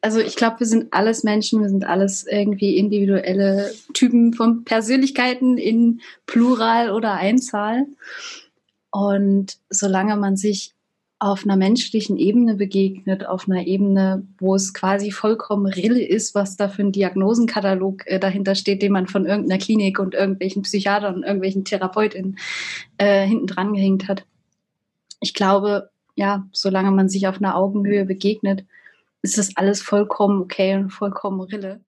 also ich glaube, wir sind alles Menschen, wir sind alles irgendwie individuelle Typen von Persönlichkeiten in Plural oder Einzahl. Und solange man sich auf einer menschlichen Ebene begegnet, auf einer Ebene, wo es quasi vollkommen Rille ist, was da für ein Diagnosenkatalog äh, dahinter steht, den man von irgendeiner Klinik und irgendwelchen Psychiatern und irgendwelchen Therapeutinnen äh, hinten dran gehängt hat. Ich glaube, ja, solange man sich auf einer Augenhöhe begegnet, ist das alles vollkommen okay und vollkommen Rille.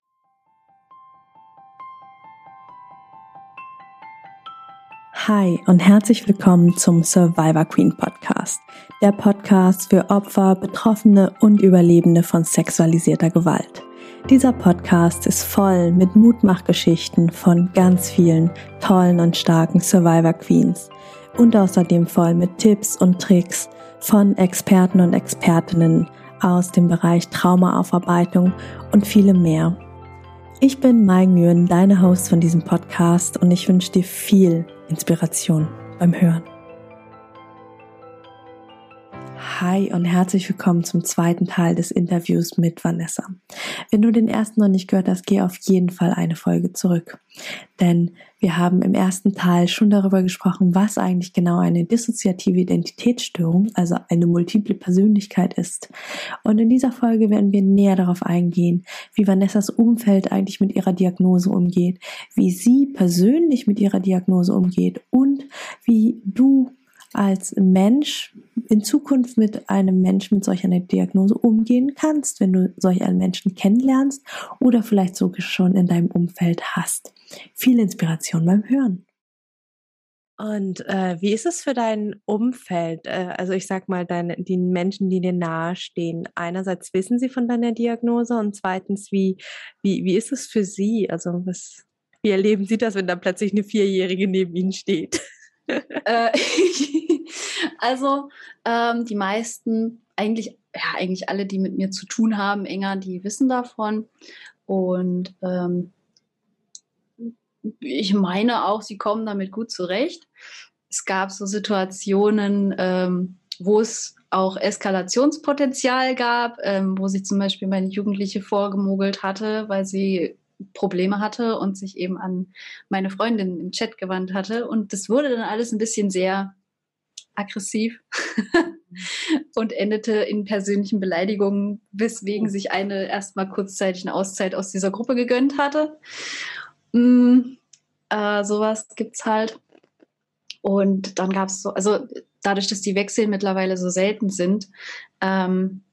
Hi und herzlich willkommen zum Survivor Queen Podcast, der Podcast für Opfer, Betroffene und Überlebende von sexualisierter Gewalt. Dieser Podcast ist voll mit Mutmachgeschichten von ganz vielen tollen und starken Survivor Queens und außerdem voll mit Tipps und Tricks von Experten und Expertinnen aus dem Bereich Traumaaufarbeitung und vielem mehr. Ich bin Mai Nguyen, deine Host von diesem Podcast und ich wünsche dir viel Inspiration beim Hören. Hi und herzlich willkommen zum zweiten Teil des Interviews mit Vanessa. Wenn du den ersten noch nicht gehört hast, geh auf jeden Fall eine Folge zurück. Denn wir haben im ersten Teil schon darüber gesprochen, was eigentlich genau eine dissoziative Identitätsstörung, also eine multiple Persönlichkeit ist. Und in dieser Folge werden wir näher darauf eingehen, wie Vanessas Umfeld eigentlich mit ihrer Diagnose umgeht, wie sie persönlich mit ihrer Diagnose umgeht und wie du als Mensch in Zukunft mit einem Menschen mit solch einer Diagnose umgehen kannst, wenn du solch einen Menschen kennenlernst oder vielleicht sogar schon in deinem Umfeld hast. Viel Inspiration beim Hören. Und äh, wie ist es für dein Umfeld? Äh, also ich sag mal, deine, die Menschen, die dir nahestehen. Einerseits wissen sie von deiner Diagnose und zweitens, wie, wie, wie ist es für sie? Also was, wie erleben sie das, wenn da plötzlich eine Vierjährige neben ihnen steht? Äh, also ähm, die meisten, eigentlich, ja, eigentlich alle, die mit mir zu tun haben, enger, die wissen davon. Und ähm, ich meine auch, sie kommen damit gut zurecht. Es gab so Situationen, ähm, wo es auch Eskalationspotenzial gab, ähm, wo sich zum Beispiel meine Jugendliche vorgemogelt hatte, weil sie Probleme hatte und sich eben an meine Freundin im Chat gewandt hatte. Und das wurde dann alles ein bisschen sehr aggressiv und endete in persönlichen Beleidigungen, weswegen sich eine erstmal kurzzeitig eine Auszeit aus dieser Gruppe gegönnt hatte. Mm, äh, sowas gibt's halt. Und dann gab es so, also dadurch, dass die Wechsel mittlerweile so selten sind, ähm,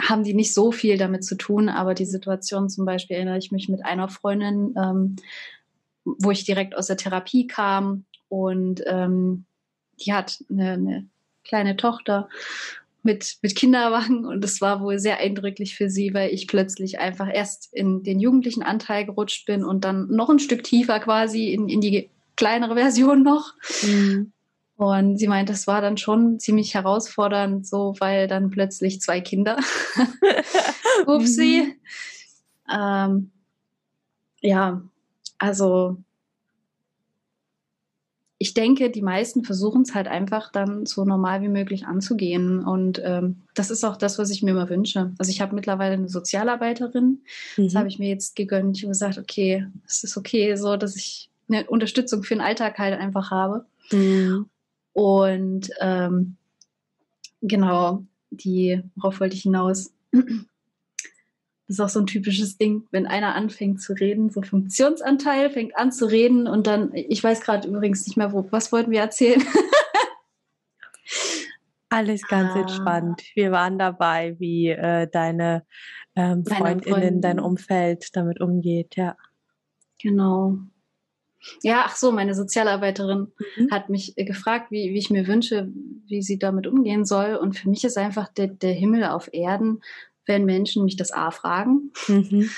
haben die nicht so viel damit zu tun, aber die Situation zum Beispiel erinnere ich mich mit einer Freundin, ähm, wo ich direkt aus der Therapie kam und ähm, die hat eine, eine kleine Tochter mit, mit Kinderwagen und das war wohl sehr eindrücklich für sie, weil ich plötzlich einfach erst in den jugendlichen Anteil gerutscht bin und dann noch ein Stück tiefer quasi in, in die kleinere Version noch. Mhm. Und sie meint, das war dann schon ziemlich herausfordernd, so, weil dann plötzlich zwei Kinder. Upsi. Mhm. Ähm, ja, also ich denke, die meisten versuchen es halt einfach dann so normal wie möglich anzugehen. Und ähm, das ist auch das, was ich mir immer wünsche. Also ich habe mittlerweile eine Sozialarbeiterin. Mhm. Das habe ich mir jetzt gegönnt. Ich habe gesagt, okay, es ist okay, so dass ich eine Unterstützung für den Alltag halt einfach habe. Mhm. Und ähm, genau, die, worauf wollte ich hinaus? Das ist auch so ein typisches Ding, wenn einer anfängt zu reden, so Funktionsanteil fängt an zu reden und dann, ich weiß gerade übrigens nicht mehr, wo, was wollten wir erzählen? Alles ganz ah. entspannt. Wir waren dabei, wie äh, deine ähm, Freundinnen, dein Umfeld damit umgeht, ja. Genau. Ja, ach so, meine Sozialarbeiterin mhm. hat mich äh, gefragt, wie, wie ich mir wünsche, wie sie damit umgehen soll. Und für mich ist einfach der, der Himmel auf Erden, wenn Menschen mich das A fragen mhm.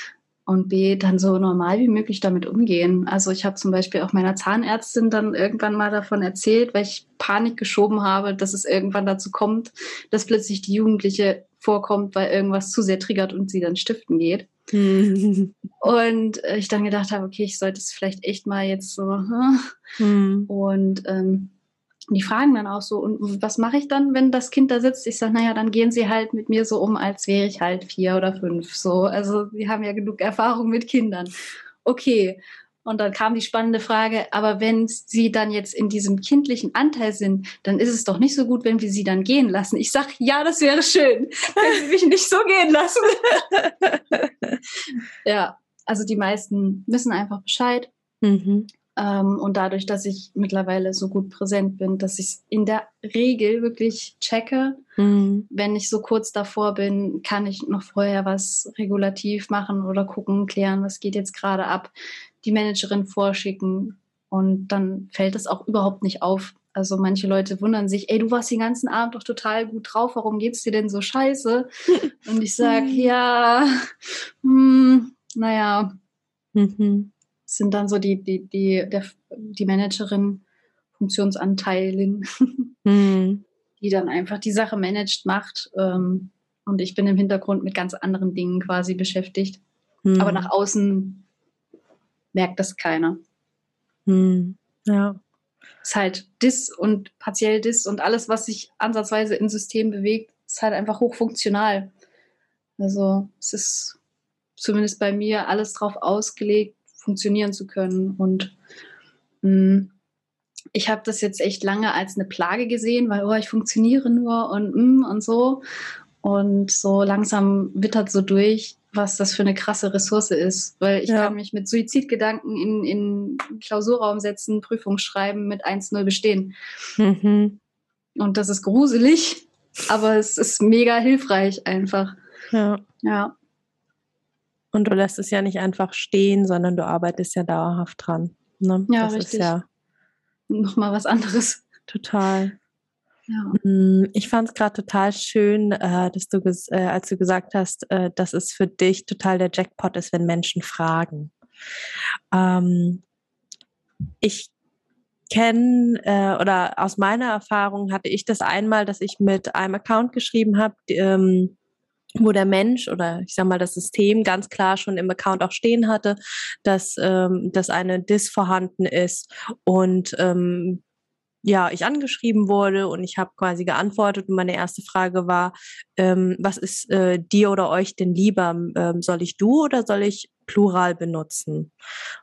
und B dann so normal wie möglich damit umgehen. Also ich habe zum Beispiel auch meiner Zahnärztin dann irgendwann mal davon erzählt, weil ich Panik geschoben habe, dass es irgendwann dazu kommt, dass plötzlich die Jugendliche vorkommt, weil irgendwas zu sehr triggert und sie dann stiften geht. und äh, ich dann gedacht habe, okay, ich sollte es vielleicht echt mal jetzt so. Hm. Und ähm, die fragen dann auch so, und was mache ich dann, wenn das Kind da sitzt? Ich sage, naja, dann gehen sie halt mit mir so um, als wäre ich halt vier oder fünf. So, also sie haben ja genug Erfahrung mit Kindern. Okay. Und dann kam die spannende Frage, aber wenn sie dann jetzt in diesem kindlichen Anteil sind, dann ist es doch nicht so gut, wenn wir sie dann gehen lassen. Ich sage, ja, das wäre schön, wenn sie mich nicht so gehen lassen. ja, also die meisten wissen einfach Bescheid. Mhm. Ähm, und dadurch, dass ich mittlerweile so gut präsent bin, dass ich es in der Regel wirklich checke. Mhm. Wenn ich so kurz davor bin, kann ich noch vorher was regulativ machen oder gucken, klären, was geht jetzt gerade ab, die Managerin vorschicken. Und dann fällt es auch überhaupt nicht auf. Also manche Leute wundern sich, ey, du warst den ganzen Abend doch total gut drauf, warum geht's dir denn so scheiße? Und ich sage, ja, hm, naja, mhm sind dann so die, die, die, der, die Managerin, Funktionsanteilin, mhm. die dann einfach die Sache managt, macht. Ähm, und ich bin im Hintergrund mit ganz anderen Dingen quasi beschäftigt. Mhm. Aber nach außen merkt das keiner. Mhm. Ja. Ist halt Dis und partiell Dis und alles, was sich ansatzweise im System bewegt, ist halt einfach hochfunktional. Also es ist zumindest bei mir alles drauf ausgelegt, funktionieren zu können. Und mh, mm, ich habe das jetzt echt lange als eine Plage gesehen, weil oh, ich funktioniere nur und mm, und so. Und so langsam wittert so durch, was das für eine krasse Ressource ist. Weil ich ja. kann mich mit Suizidgedanken in, in Klausurraum setzen, Prüfung schreiben, mit 1-0 bestehen. Mhm. Und das ist gruselig, aber es ist mega hilfreich einfach. Ja. Ja. Und du lässt es ja nicht einfach stehen, sondern du arbeitest ja dauerhaft dran. Ne? Ja, das richtig. ist ja nochmal was anderes. Total. Hm, ich fand es gerade total schön, äh, dass du, äh, als du gesagt hast, äh, dass es für dich total der Jackpot ist, wenn Menschen fragen. Ähm, ich kenne oder aus meiner Erfahrung hatte ich das einmal, dass ich mit einem Account geschrieben habe, ähm, wo der Mensch oder ich sag mal das System ganz klar schon im Account auch stehen hatte, dass, ähm, dass eine Dis vorhanden ist und ähm, ja, ich angeschrieben wurde und ich habe quasi geantwortet und meine erste Frage war, ähm, was ist äh, dir oder euch denn lieber? Ähm, soll ich du oder soll ich Plural benutzen?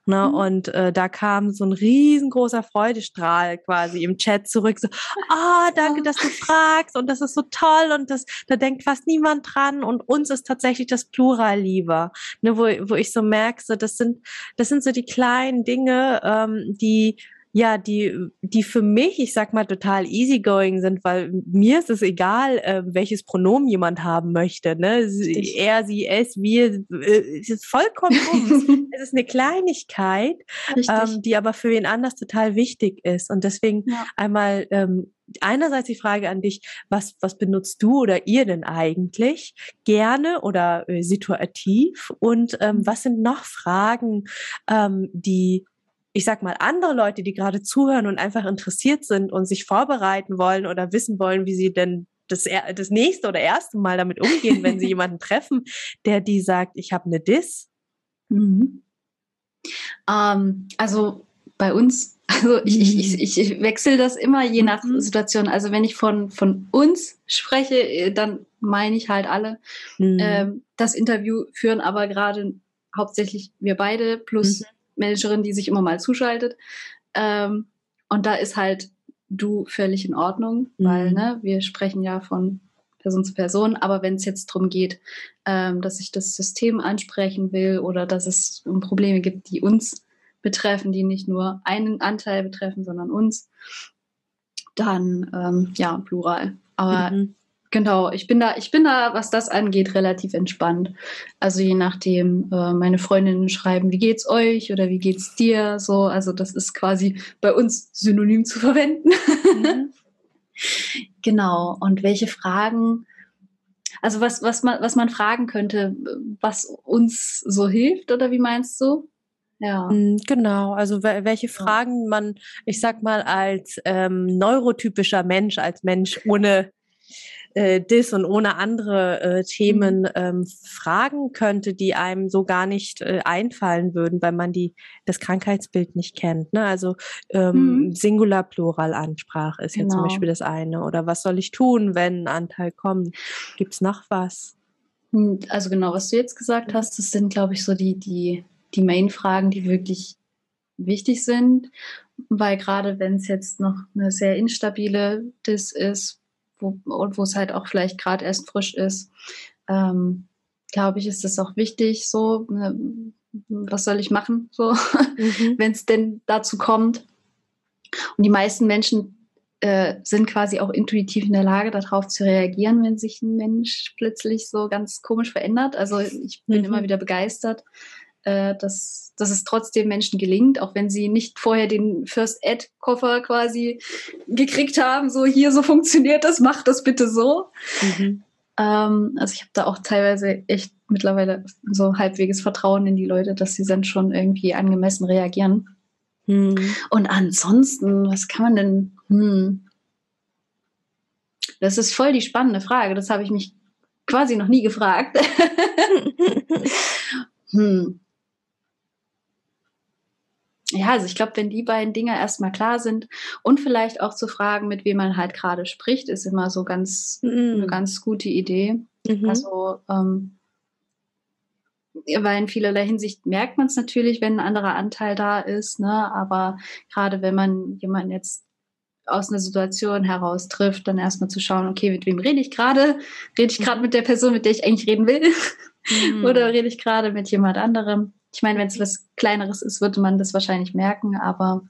Ne? Mhm. Und äh, da kam so ein riesengroßer Freudestrahl quasi im Chat zurück, so, ah, oh, danke, dass du fragst und das ist so toll und das, da denkt fast niemand dran und uns ist tatsächlich das Plural lieber, ne? wo, wo ich so merke, so, das sind, das sind so die kleinen Dinge, ähm, die ja, die, die für mich, ich sag mal, total easygoing sind, weil mir ist es egal, äh, welches Pronomen jemand haben möchte. Ne? Sie, er, sie, es, wir, äh, es ist vollkommen um. es ist eine Kleinigkeit, ähm, die aber für wen anders total wichtig ist. Und deswegen ja. einmal ähm, einerseits die Frage an dich, was, was benutzt du oder ihr denn eigentlich gerne oder äh, situativ? Und ähm, mhm. was sind noch Fragen, ähm, die ich sag mal, andere Leute, die gerade zuhören und einfach interessiert sind und sich vorbereiten wollen oder wissen wollen, wie sie denn das, das nächste oder erste Mal damit umgehen, wenn sie jemanden treffen, der die sagt, ich habe eine Dis? Mhm. Ähm, also bei uns, also ich, ich, ich, ich wechsle das immer je nach mhm. Situation. Also wenn ich von, von uns spreche, äh, dann meine ich halt alle. Mhm. Ähm, das Interview führen aber gerade hauptsächlich wir beide plus mhm. Managerin, die sich immer mal zuschaltet. Ähm, und da ist halt du völlig in Ordnung, mhm. weil ne, wir sprechen ja von Person zu Person. Aber wenn es jetzt darum geht, ähm, dass ich das System ansprechen will oder dass es Probleme gibt, die uns betreffen, die nicht nur einen Anteil betreffen, sondern uns, dann ähm, ja, plural. Aber mhm. Genau, ich bin da, ich bin da, was das angeht, relativ entspannt. Also je nachdem, äh, meine Freundinnen schreiben, wie geht's euch oder wie geht's dir? So, also das ist quasi bei uns synonym zu verwenden. Mhm. genau. Und welche Fragen, also was, was man, was man fragen könnte, was uns so hilft, oder wie meinst du? Ja. Mm, genau, also welche Fragen man, ich sag mal, als ähm, neurotypischer Mensch, als Mensch ohne äh, dis und ohne andere äh, Themen mhm. ähm, fragen könnte, die einem so gar nicht äh, einfallen würden, weil man die das Krankheitsbild nicht kennt. Ne? Also ähm, mhm. Singular Plural Ansprache ist genau. ja zum. Beispiel das eine. Oder was soll ich tun, wenn ein Anteil kommt? Gibt es noch was? Hm, also genau, was du jetzt gesagt hast, das sind, glaube ich, so die, die, die Main-Fragen, die wirklich wichtig sind, weil gerade wenn es jetzt noch eine sehr instabile Dis ist, wo, und wo es halt auch vielleicht gerade erst frisch ist, ähm, glaube ich, ist das auch wichtig, so, ne, was soll ich machen, so, mhm. wenn es denn dazu kommt. Und die meisten Menschen äh, sind quasi auch intuitiv in der Lage, darauf zu reagieren, wenn sich ein Mensch plötzlich so ganz komisch verändert. Also ich bin mhm. immer wieder begeistert, äh, dass, dass es trotzdem Menschen gelingt, auch wenn sie nicht vorher den First Ad Koffer quasi gekriegt haben, so hier so funktioniert das, mach das bitte so. Mhm. Ähm, also ich habe da auch teilweise echt mittlerweile so halbweges Vertrauen in die Leute, dass sie dann schon irgendwie angemessen reagieren. Mhm. Und ansonsten, was kann man denn? Hm, das ist voll die spannende Frage. Das habe ich mich quasi noch nie gefragt. hm ja, also ich glaube, wenn die beiden Dinge erstmal klar sind und vielleicht auch zu fragen, mit wem man halt gerade spricht, ist immer so ganz mhm. eine ganz gute Idee. Mhm. Also ähm, weil in vielerlei Hinsicht merkt man es natürlich, wenn ein anderer Anteil da ist, ne? Aber gerade wenn man jemanden jetzt aus einer Situation heraus trifft, dann erstmal zu schauen, okay, mit wem rede ich gerade? Rede ich gerade mhm. mit der Person, mit der ich eigentlich reden will? Mhm. Oder rede ich gerade mit jemand anderem? Ich meine, wenn es was Kleineres ist, würde man das wahrscheinlich merken, aber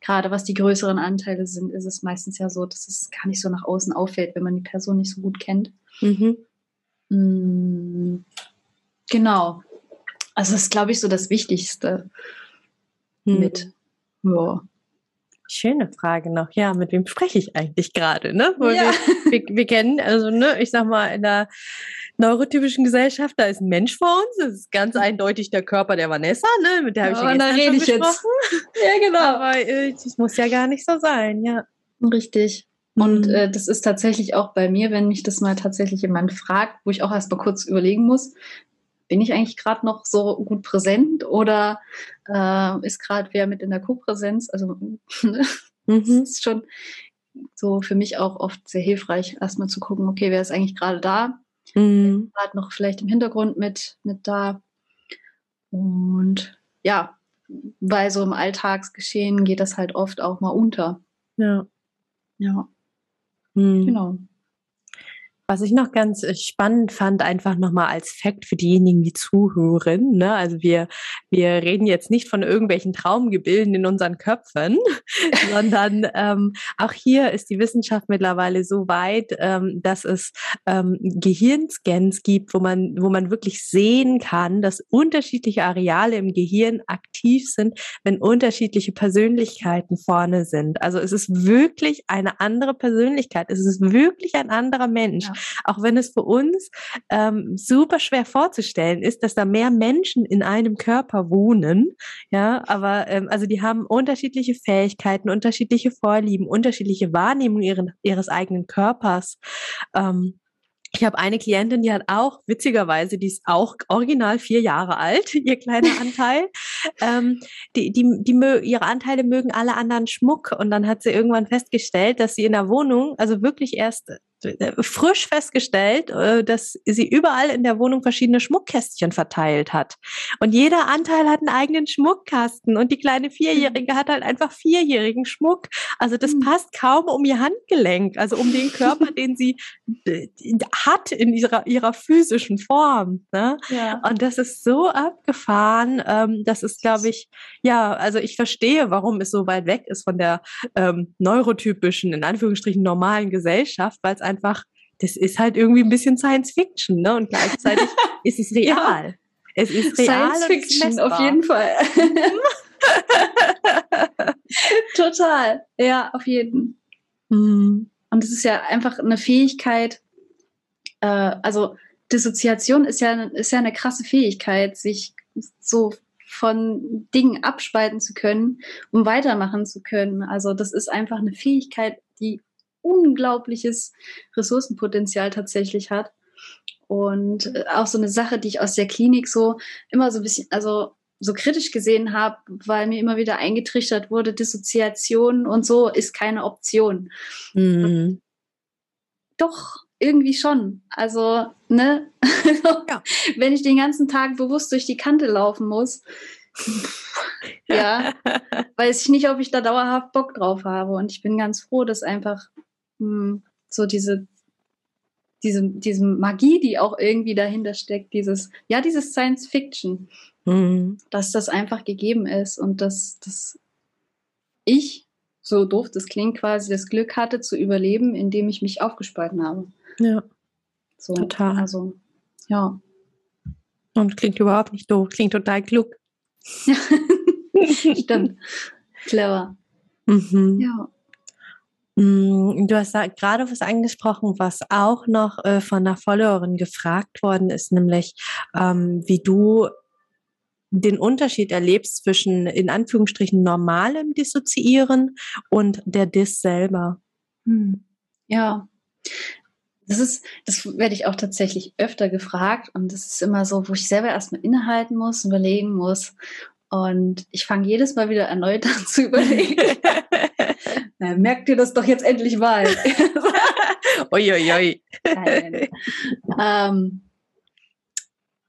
gerade was die größeren Anteile sind, ist es meistens ja so, dass es gar nicht so nach außen auffällt, wenn man die Person nicht so gut kennt. Mhm. Mm, genau. Also das ist, glaube ich, so das Wichtigste mhm. mit. Ja. Schöne Frage noch. Ja, mit wem spreche ich eigentlich gerade? Ne? Ja. Wir, wir, wir, kennen, also ne, ich sag mal, in der neurotypischen Gesellschaft, da ist ein Mensch vor uns, das ist ganz eindeutig der Körper der Vanessa, ne? mit der habe ich ja, ja rede ich jetzt. Ja, genau. Aber äh, das muss ja gar nicht so sein, ja. Richtig. Und mhm. äh, das ist tatsächlich auch bei mir, wenn mich das mal tatsächlich jemand fragt, wo ich auch erst mal kurz überlegen muss, bin ich eigentlich gerade noch so gut präsent oder äh, ist gerade wer mit in der Co-Präsenz? Also mhm. das ist schon so für mich auch oft sehr hilfreich, erstmal zu gucken, okay, wer ist eigentlich gerade da? Mhm. Gerade noch vielleicht im Hintergrund mit, mit da. Und ja, weil so im Alltagsgeschehen geht das halt oft auch mal unter. Ja. Ja. Mhm. Genau. Was ich noch ganz äh, spannend fand, einfach nochmal als Fakt für diejenigen, die zuhören. Ne? Also wir, wir reden jetzt nicht von irgendwelchen Traumgebilden in unseren Köpfen, sondern ähm, auch hier ist die Wissenschaft mittlerweile so weit, ähm, dass es ähm, Gehirnscans gibt, wo man, wo man wirklich sehen kann, dass unterschiedliche Areale im Gehirn aktiv sind, wenn unterschiedliche Persönlichkeiten vorne sind. Also es ist wirklich eine andere Persönlichkeit. Es ist wirklich ein anderer Mensch. Ja. Auch wenn es für uns ähm, super schwer vorzustellen ist, dass da mehr Menschen in einem Körper wohnen. Ja, aber ähm, also die haben unterschiedliche Fähigkeiten, unterschiedliche Vorlieben, unterschiedliche Wahrnehmung ihren, ihres eigenen Körpers. Ähm, ich habe eine Klientin, die hat auch, witzigerweise, die ist auch original vier Jahre alt, ihr kleiner Anteil. ähm, die, die, die, ihre Anteile mögen alle anderen Schmuck. Und dann hat sie irgendwann festgestellt, dass sie in der Wohnung, also wirklich erst frisch festgestellt, äh, dass sie überall in der Wohnung verschiedene Schmuckkästchen verteilt hat. Und jeder Anteil hat einen eigenen Schmuckkasten und die kleine Vierjährige mhm. hat halt einfach vierjährigen Schmuck. Also das mhm. passt kaum um ihr Handgelenk, also um den Körper, den sie hat in ihrer, ihrer physischen Form. Ne? Ja. Und das ist so abgefahren. Ähm, das ist, glaube ich, ja, also ich verstehe, warum es so weit weg ist von der ähm, neurotypischen, in Anführungsstrichen normalen Gesellschaft, weil es einfach einfach, das ist halt irgendwie ein bisschen Science Fiction, ne? Und gleichzeitig ist es real. Ja. Es ist real. Science Fiction, auf jeden Fall. Total. Ja, auf jeden. Mhm. Und es ist ja einfach eine Fähigkeit, äh, also Dissoziation ist ja, ist ja eine krasse Fähigkeit, sich so von Dingen abspalten zu können, um weitermachen zu können. Also das ist einfach eine Fähigkeit, die unglaubliches Ressourcenpotenzial tatsächlich hat. Und äh, auch so eine Sache, die ich aus der Klinik so immer so ein bisschen, also so kritisch gesehen habe, weil mir immer wieder eingetrichtert wurde, Dissoziation und so ist keine Option. Mhm. Doch, irgendwie schon. Also, ne? ja. Wenn ich den ganzen Tag bewusst durch die Kante laufen muss, ja, weiß ich nicht, ob ich da dauerhaft Bock drauf habe. Und ich bin ganz froh, dass einfach mh, hm, so diese, diese, diese Magie, die auch irgendwie dahinter steckt, dieses, ja, dieses Science Fiction, mhm. dass das einfach gegeben ist und dass, dass ich, so doof das klingt, quasi das Glück hatte zu überleben, indem ich mich aufgespalten habe. Ja. So, total. Also, ja. Und klingt überhaupt nicht doof, klingt total klug. Stimmt. Clever. Mhm. Ja. Mm, du hast da gerade was angesprochen, was auch noch äh, von einer Followerin gefragt worden ist, nämlich ähm, wie du den Unterschied erlebst zwischen in Anführungsstrichen normalem Dissoziieren und der Dis selber. Hm. Ja, das ist, das werde ich auch tatsächlich öfter gefragt und das ist immer so, wo ich selber erstmal innehalten muss, überlegen muss. Und ich fange jedes Mal wieder erneut an zu überlegen. Na, merkt ihr das doch jetzt endlich mal. Uiuiui. ähm,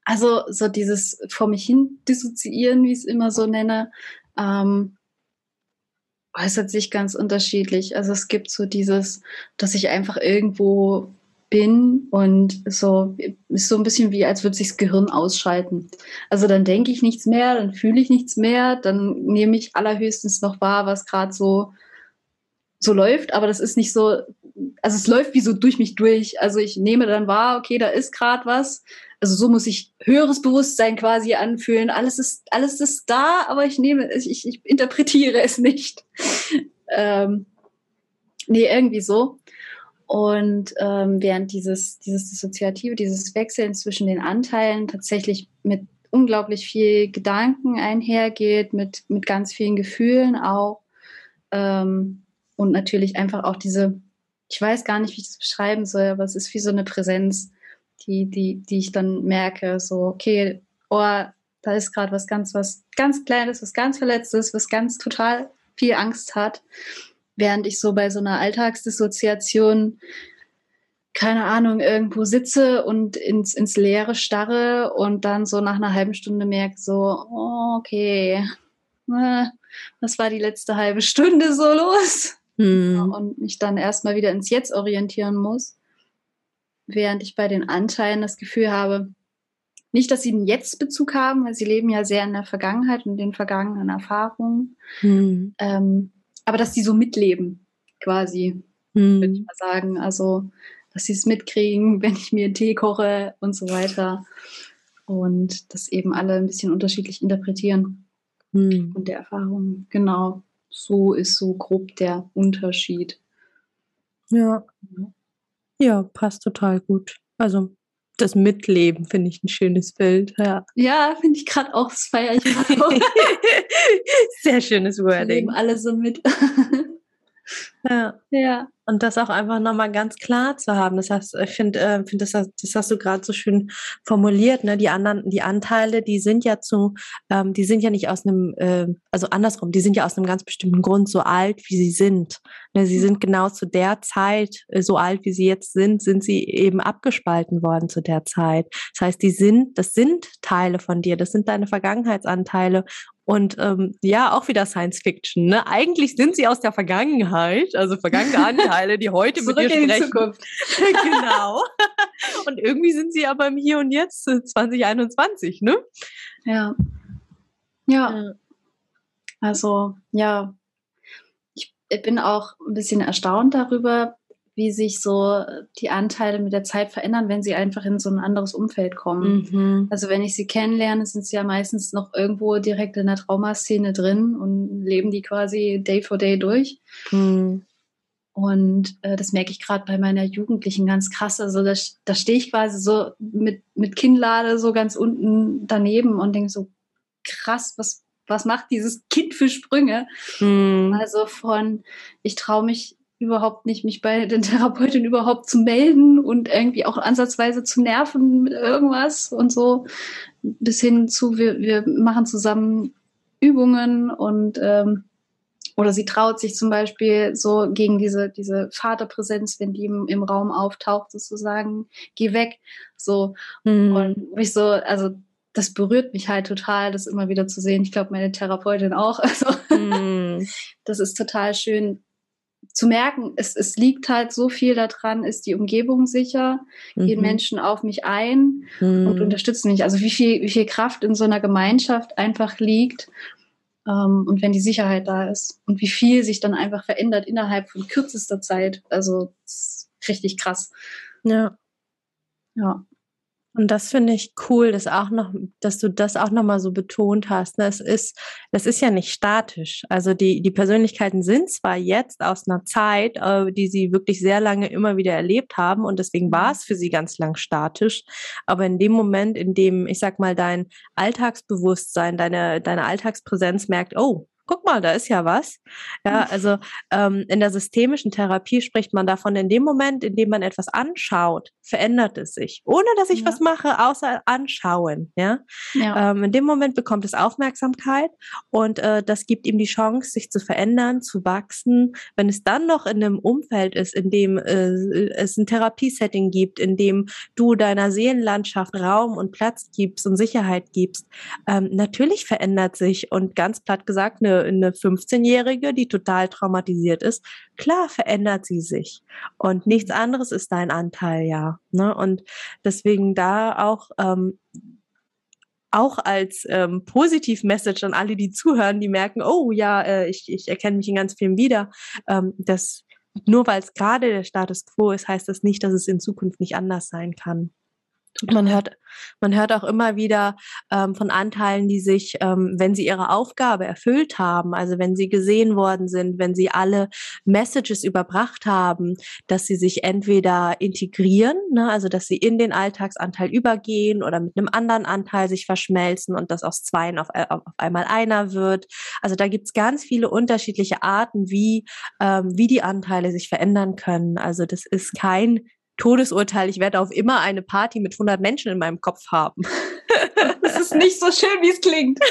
also so dieses vor mich hin dissoziieren, wie ich es immer so nenne, ähm, äußert sich ganz unterschiedlich. Also es gibt so dieses, dass ich einfach irgendwo bin und so ist so ein bisschen wie, als würde sich das Gehirn ausschalten. Also dann denke ich nichts mehr, dann fühle ich nichts mehr, dann nehme ich allerhöchstens noch wahr, was gerade so so läuft, aber das ist nicht so, also es läuft wie so durch mich durch. Also ich nehme dann wahr, okay, da ist gerade was. Also so muss ich höheres Bewusstsein quasi anfühlen. Alles ist, alles ist da, aber ich nehme, ich, ich interpretiere es nicht. ähm, nee, irgendwie so. Und ähm, während dieses, dieses Dissoziative, dieses Wechseln zwischen den Anteilen tatsächlich mit unglaublich viel Gedanken einhergeht, mit, mit ganz vielen Gefühlen auch. Ähm, und natürlich einfach auch diese, ich weiß gar nicht, wie ich das beschreiben soll, aber es ist wie so eine Präsenz, die, die, die ich dann merke, so, okay, oh, da ist gerade was ganz, was ganz Kleines, was ganz Verletztes, was ganz total viel Angst hat während ich so bei so einer Alltagsdissoziation keine Ahnung, irgendwo sitze und ins, ins Leere starre und dann so nach einer halben Stunde merke, so, oh, okay, äh, was war die letzte halbe Stunde so los? Hm. Und mich dann erstmal wieder ins Jetzt orientieren muss, während ich bei den Anteilen das Gefühl habe, nicht, dass sie einen Jetzt-Bezug haben, weil sie leben ja sehr in der Vergangenheit und den vergangenen Erfahrungen. Hm. Ähm, aber dass die so mitleben, quasi, mhm. würde ich mal sagen. Also, dass sie es mitkriegen, wenn ich mir einen Tee koche und so weiter. Und das eben alle ein bisschen unterschiedlich interpretieren. Mhm. Und der Erfahrung, genau. So ist so grob der Unterschied. Ja. Ja, passt total gut. Also das Mitleben finde ich ein schönes Bild. Ja, ja finde ich gerade auch, das feiere ich Sehr schönes Wording. Leben alle so mit. ja. ja. Und das auch einfach nochmal ganz klar zu haben. Das heißt, ich finde, äh, find das, das hast du gerade so schön formuliert. Ne? Die anderen, die Anteile, die sind ja zu, ähm, die sind ja nicht aus einem, äh, also andersrum, die sind ja aus einem ganz bestimmten Grund so alt, wie sie sind. Ne? Sie sind genau zu der Zeit äh, so alt, wie sie jetzt sind, sind sie eben abgespalten worden zu der Zeit. Das heißt, die sind, das sind Teile von dir, das sind deine Vergangenheitsanteile und ähm, ja, auch wieder Science Fiction. Ne? Eigentlich sind sie aus der Vergangenheit, also vergangene Anteile, die heute mit dir sprechen. In Zukunft. genau. Und irgendwie sind sie aber im Hier und Jetzt 2021, ne? Ja. Ja. Also, ja. Ich bin auch ein bisschen erstaunt darüber, wie sich so die Anteile mit der Zeit verändern, wenn sie einfach in so ein anderes Umfeld kommen. Mhm. Also wenn ich sie kennenlerne, sind sie ja meistens noch irgendwo direkt in der Traumaszene drin und leben die quasi Day for Day durch. Mhm. Und äh, das merke ich gerade bei meiner Jugendlichen ganz krass. Also da, da stehe ich quasi so mit, mit Kinnlade so ganz unten daneben und denke so, krass, was, was macht dieses Kind für Sprünge? Mhm. Also von, ich traue mich überhaupt nicht, mich bei den Therapeutinnen überhaupt zu melden und irgendwie auch ansatzweise zu nerven mit irgendwas und so. Bis hin zu, wir, wir machen zusammen Übungen und ähm, oder sie traut sich zum Beispiel so gegen diese, diese Vaterpräsenz, wenn die im, im Raum auftaucht, sozusagen, geh weg. So. Mhm. Und mich so, also das berührt mich halt total, das immer wieder zu sehen. Ich glaube, meine Therapeutin auch. Also mhm. das ist total schön zu merken, es, es liegt halt so viel daran, ist die Umgebung sicher, mhm. gehen Menschen auf mich ein mhm. und unterstützen mich. Also wie viel, wie viel Kraft in so einer Gemeinschaft einfach liegt ähm, und wenn die Sicherheit da ist und wie viel sich dann einfach verändert innerhalb von kürzester Zeit. Also richtig krass. Ja. Ja. Und das finde ich cool, dass auch noch, dass du das auch nochmal so betont hast. Das ne? ist, das ist ja nicht statisch. Also die, die Persönlichkeiten sind zwar jetzt aus einer Zeit, äh, die sie wirklich sehr lange immer wieder erlebt haben und deswegen war es für sie ganz lang statisch. Aber in dem Moment, in dem, ich sag mal, dein Alltagsbewusstsein, deine, deine Alltagspräsenz merkt, oh, guck mal, da ist ja was. Ja, hm. also ähm, in der systemischen Therapie spricht man davon, in dem Moment, in dem man etwas anschaut, verändert es sich, ohne dass ich ja. was mache, außer anschauen. Ja, ja. Ähm, in dem Moment bekommt es Aufmerksamkeit und äh, das gibt ihm die Chance, sich zu verändern, zu wachsen. Wenn es dann noch in einem Umfeld ist, in dem äh, es ein Therapiesetting gibt, in dem du deiner Seelenlandschaft Raum und Platz gibst und Sicherheit gibst, ähm, natürlich verändert sich und ganz platt gesagt eine eine, 15-Jährige, die total traumatisiert ist, klar verändert sie sich. Und nichts anderes ist dein Anteil, ja. Ne? Und deswegen da auch ähm, auch als ähm, Positiv-Message an alle, die zuhören, die merken, oh ja, äh, ich, ich erkenne mich in ganz vielen wieder, ähm, dass nur weil es gerade der Status quo ist, heißt das nicht, dass es in Zukunft nicht anders sein kann. Man hört, man hört auch immer wieder ähm, von Anteilen, die sich, ähm, wenn sie ihre Aufgabe erfüllt haben, also wenn sie gesehen worden sind, wenn sie alle Messages überbracht haben, dass sie sich entweder integrieren, ne, also dass sie in den Alltagsanteil übergehen oder mit einem anderen Anteil sich verschmelzen und das aus zweien auf, auf einmal einer wird. Also da gibt's ganz viele unterschiedliche Arten, wie, ähm, wie die Anteile sich verändern können. Also das ist kein Todesurteil, ich werde auf immer eine Party mit 100 Menschen in meinem Kopf haben. das ist nicht so schön, wie es klingt.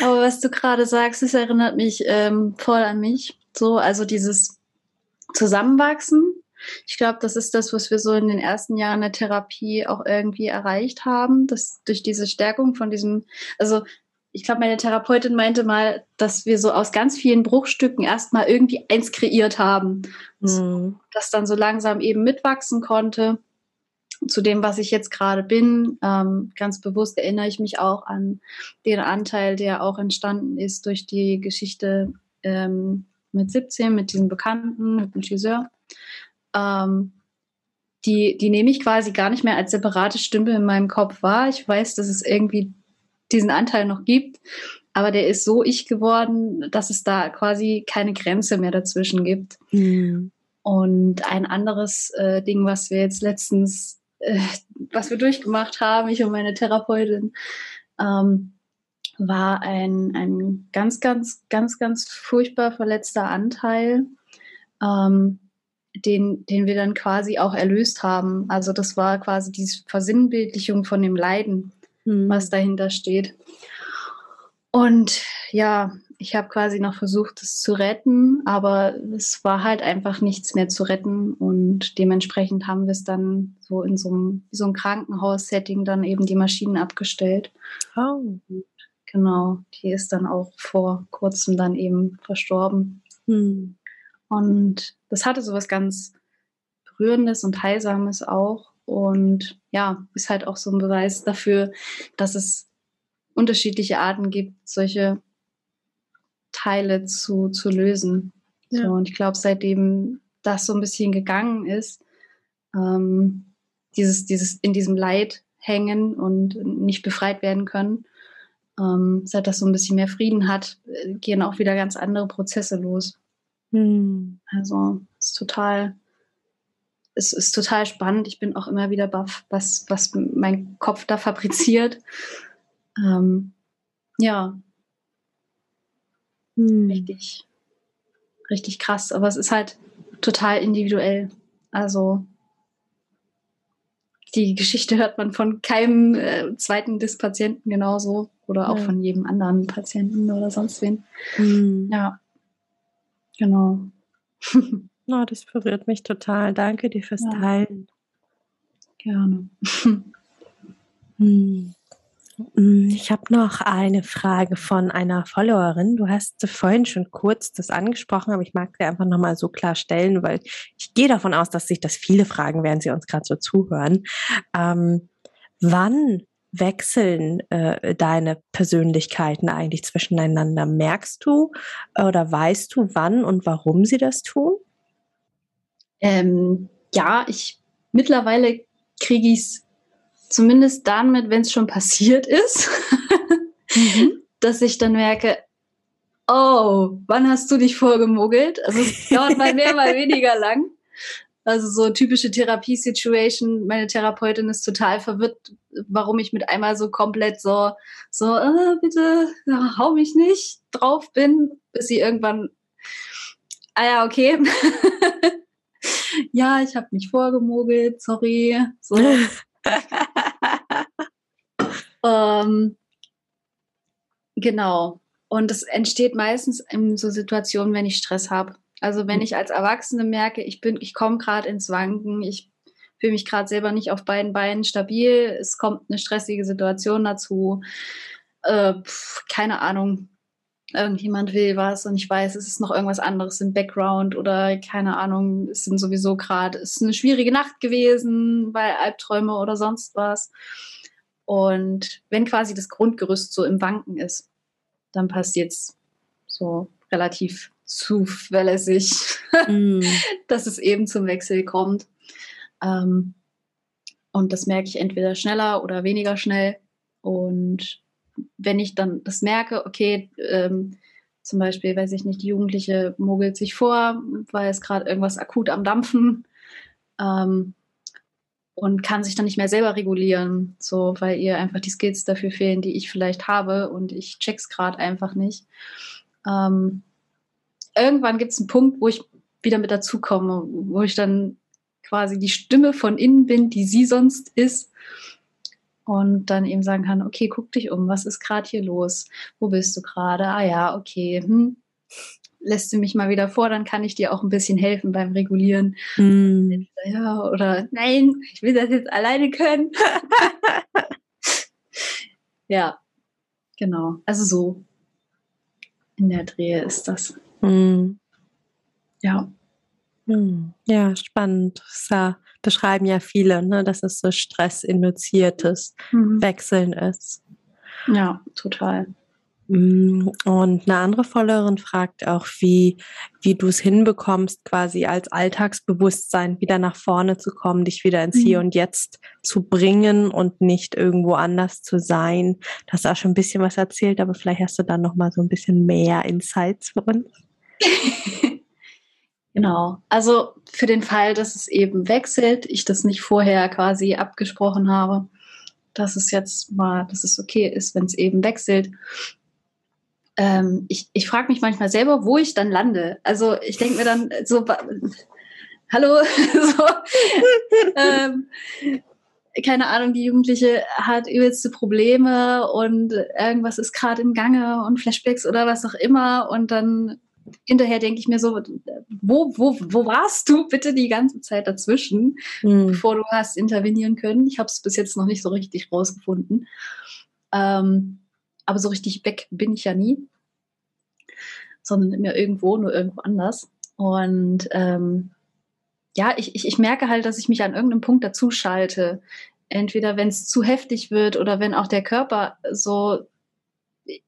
Aber was du gerade sagst, es erinnert mich ähm, voll an mich. So, also dieses Zusammenwachsen. Ich glaube, das ist das, was wir so in den ersten Jahren der Therapie auch irgendwie erreicht haben, dass durch diese Stärkung von diesem, also ich glaube, meine Therapeutin meinte mal, dass wir so aus ganz vielen Bruchstücken erstmal irgendwie eins kreiert haben. Mhm. Das dann so langsam eben mitwachsen konnte zu dem, was ich jetzt gerade bin. Ähm, ganz bewusst erinnere ich mich auch an den Anteil, der auch entstanden ist durch die Geschichte ähm, mit 17, mit diesem bekannten Hypnotiseur. Ähm, die, die nehme ich quasi gar nicht mehr als separate Stimme in meinem Kopf wahr. Ich weiß, dass es irgendwie diesen Anteil noch gibt. Aber der ist so ich geworden, dass es da quasi keine Grenze mehr dazwischen gibt. Mhm. Und ein anderes äh, Ding, was wir jetzt letztens, äh, was wir durchgemacht haben, ich und meine Therapeutin, ähm, war ein, ein ganz, ganz, ganz, ganz furchtbar verletzter Anteil, ähm, den, den wir dann quasi auch erlöst haben. Also das war quasi die Versinnbildlichung von dem Leiden mhm. was dahinter steht. Und ja, ich habe quasi noch versucht, es zu retten, aber es war halt einfach nichts mehr zu retten und dementsprechend haben wir es dann so in so einem, so einem Krankenhaus-Setting dann eben die Maschinen abgestellt. Oh. Genau, die ist dann auch vor kurzem dann eben verstorben. Hm. Und das hatte so was ganz Berührendes und Heilsames auch. Und ja, ist halt auch so ein Beweis dafür, dass es unterschiedliche Arten gibt, solche Teile zu, zu lösen. Ja. So, und ich glaube, seitdem das so ein bisschen gegangen ist, ähm, dieses, dieses in diesem Leid hängen und nicht befreit werden können, ähm, seit das so ein bisschen mehr Frieden hat, äh, gehen auch wieder ganz andere Prozesse los. Hm. Also ist total es ist total spannend. Ich bin auch immer wieder baff, was, was mein Kopf da fabriziert. Ähm, ja. Hm. Richtig. richtig krass. Aber es ist halt total individuell. Also die Geschichte hört man von keinem äh, zweiten des Patienten genauso oder auch ja. von jedem anderen Patienten oder sonst wen. Mhm. Ja, genau. oh, das berührt mich total. Danke dir fürs ja. Teilen. Gerne. hm. Ich habe noch eine Frage von einer Followerin. Du hast vorhin schon kurz das angesprochen, aber ich mag sie einfach nochmal so klar stellen, weil ich gehe davon aus, dass sich das viele fragen, während sie uns gerade so zuhören. Ähm, wann wechseln äh, deine Persönlichkeiten eigentlich zwischeneinander? Merkst du oder weißt du, wann und warum sie das tun? Ähm, ja, ich mittlerweile kriege ich es zumindest dann mit, wenn es schon passiert ist, mhm. dass ich dann merke, oh, wann hast du dich vorgemogelt? Also es dauert mal mehr, mal weniger lang. Also so typische Therapie-Situation. Meine Therapeutin ist total verwirrt, warum ich mit einmal so komplett so, so, äh, bitte, ja, hau mich nicht drauf bin, bis sie irgendwann, ah ja, okay. ja, ich habe mich vorgemogelt, sorry. So. ähm, genau. Und es entsteht meistens in so Situationen, wenn ich Stress habe. Also wenn ich als Erwachsene merke, ich bin, ich komme gerade ins Wanken, ich fühle mich gerade selber nicht auf beiden Beinen stabil, es kommt eine stressige Situation dazu, äh, keine Ahnung, irgendjemand will was und ich weiß, es ist noch irgendwas anderes im Background oder keine Ahnung, es sind sowieso gerade, es ist eine schwierige Nacht gewesen, weil Albträume oder sonst was. Und wenn quasi das Grundgerüst so im Wanken ist, dann passiert es so relativ zuverlässig, mm. dass es eben zum Wechsel kommt. Ähm, und das merke ich entweder schneller oder weniger schnell. Und wenn ich dann das merke, okay, ähm, zum Beispiel, weiß ich nicht, die Jugendliche mogelt sich vor, weil es gerade irgendwas akut am Dampfen ähm, und kann sich dann nicht mehr selber regulieren, so weil ihr einfach die Skills dafür fehlen, die ich vielleicht habe und ich check's gerade einfach nicht. Ähm, irgendwann gibt es einen Punkt, wo ich wieder mit dazukomme, wo ich dann quasi die Stimme von innen bin, die sie sonst ist und dann eben sagen kann, okay, guck dich um, was ist gerade hier los? Wo bist du gerade? Ah ja, okay. Hm. Lässt du mich mal wieder vor, dann kann ich dir auch ein bisschen helfen beim Regulieren. Mm. Ja, oder nein, ich will das jetzt alleine können. ja, genau. Also so in der Drehe ist das. Mm. Ja. Hm. Ja, spannend. Das beschreiben ja viele, ne, dass es so stressinduziertes mhm. Wechseln ist. Ja, total. Hm. Und eine andere Followerin fragt auch, wie, wie du es hinbekommst, quasi als Alltagsbewusstsein wieder nach vorne zu kommen, dich wieder ins Hier mhm. und Jetzt zu bringen und nicht irgendwo anders zu sein. Du hast auch schon ein bisschen was erzählt, aber vielleicht hast du dann noch mal so ein bisschen mehr Insights für uns. Genau. Also für den Fall, dass es eben wechselt, ich das nicht vorher quasi abgesprochen habe, dass es jetzt mal, dass es okay ist, wenn es eben wechselt. Ähm, ich ich frage mich manchmal selber, wo ich dann lande. Also ich denke mir dann so, hallo, so, ähm, keine Ahnung, die Jugendliche hat übelste Probleme und irgendwas ist gerade im Gange und Flashbacks oder was auch immer und dann hinterher denke ich mir so, wo, wo, wo warst du bitte die ganze Zeit dazwischen, mhm. bevor du hast intervenieren können? Ich habe es bis jetzt noch nicht so richtig rausgefunden. Ähm, aber so richtig weg bin ich ja nie, sondern immer irgendwo, nur irgendwo anders. Und ähm, ja, ich, ich, ich merke halt, dass ich mich an irgendeinem Punkt dazu schalte. Entweder wenn es zu heftig wird oder wenn auch der Körper so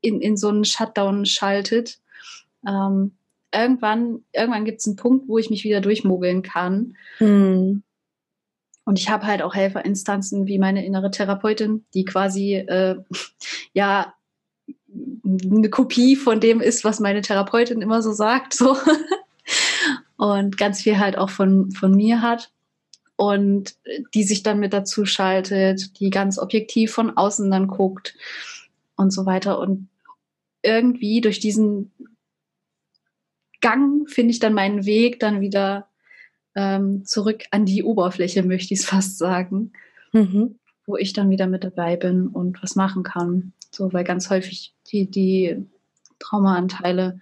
in, in so einen Shutdown schaltet ähm, irgendwann, irgendwann gibt es einen Punkt, wo ich mich wieder durchmogeln kann. Mhm. Und ich habe halt auch Helferinstanzen wie meine innere Therapeutin, die quasi äh, ja eine Kopie von dem ist, was meine Therapeutin immer so sagt. So. Und ganz viel halt auch von, von mir hat. Und die sich dann mit dazu schaltet, die ganz objektiv von außen dann guckt und so weiter. Und irgendwie durch diesen Gang finde ich dann meinen Weg dann wieder ähm, zurück an die Oberfläche, möchte ich es fast sagen, mhm. wo ich dann wieder mit dabei bin und was machen kann. So, weil ganz häufig die, die Traumaanteile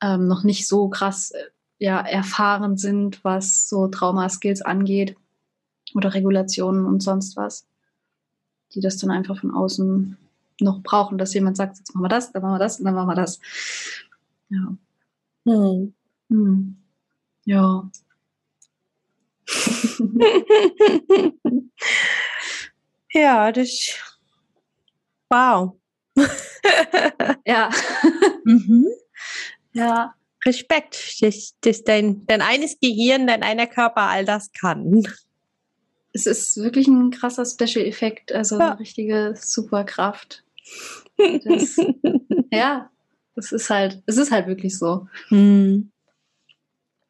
ähm, noch nicht so krass äh, ja, erfahren sind, was so Traumaskills angeht oder Regulationen und sonst was, die das dann einfach von außen noch brauchen, dass jemand sagt, jetzt machen wir das, dann machen wir das und dann machen wir das. Ja. Hm. Hm. Ja. ja, das. Wow. ja. mhm. Ja. Respekt, dass, dass dein, dein eines Gehirn, dein einer Körper all das kann. Es ist wirklich ein krasser Special-Effekt, also ja. eine richtige Superkraft. Das, ja, es ist halt, es ist halt wirklich so. Mhm.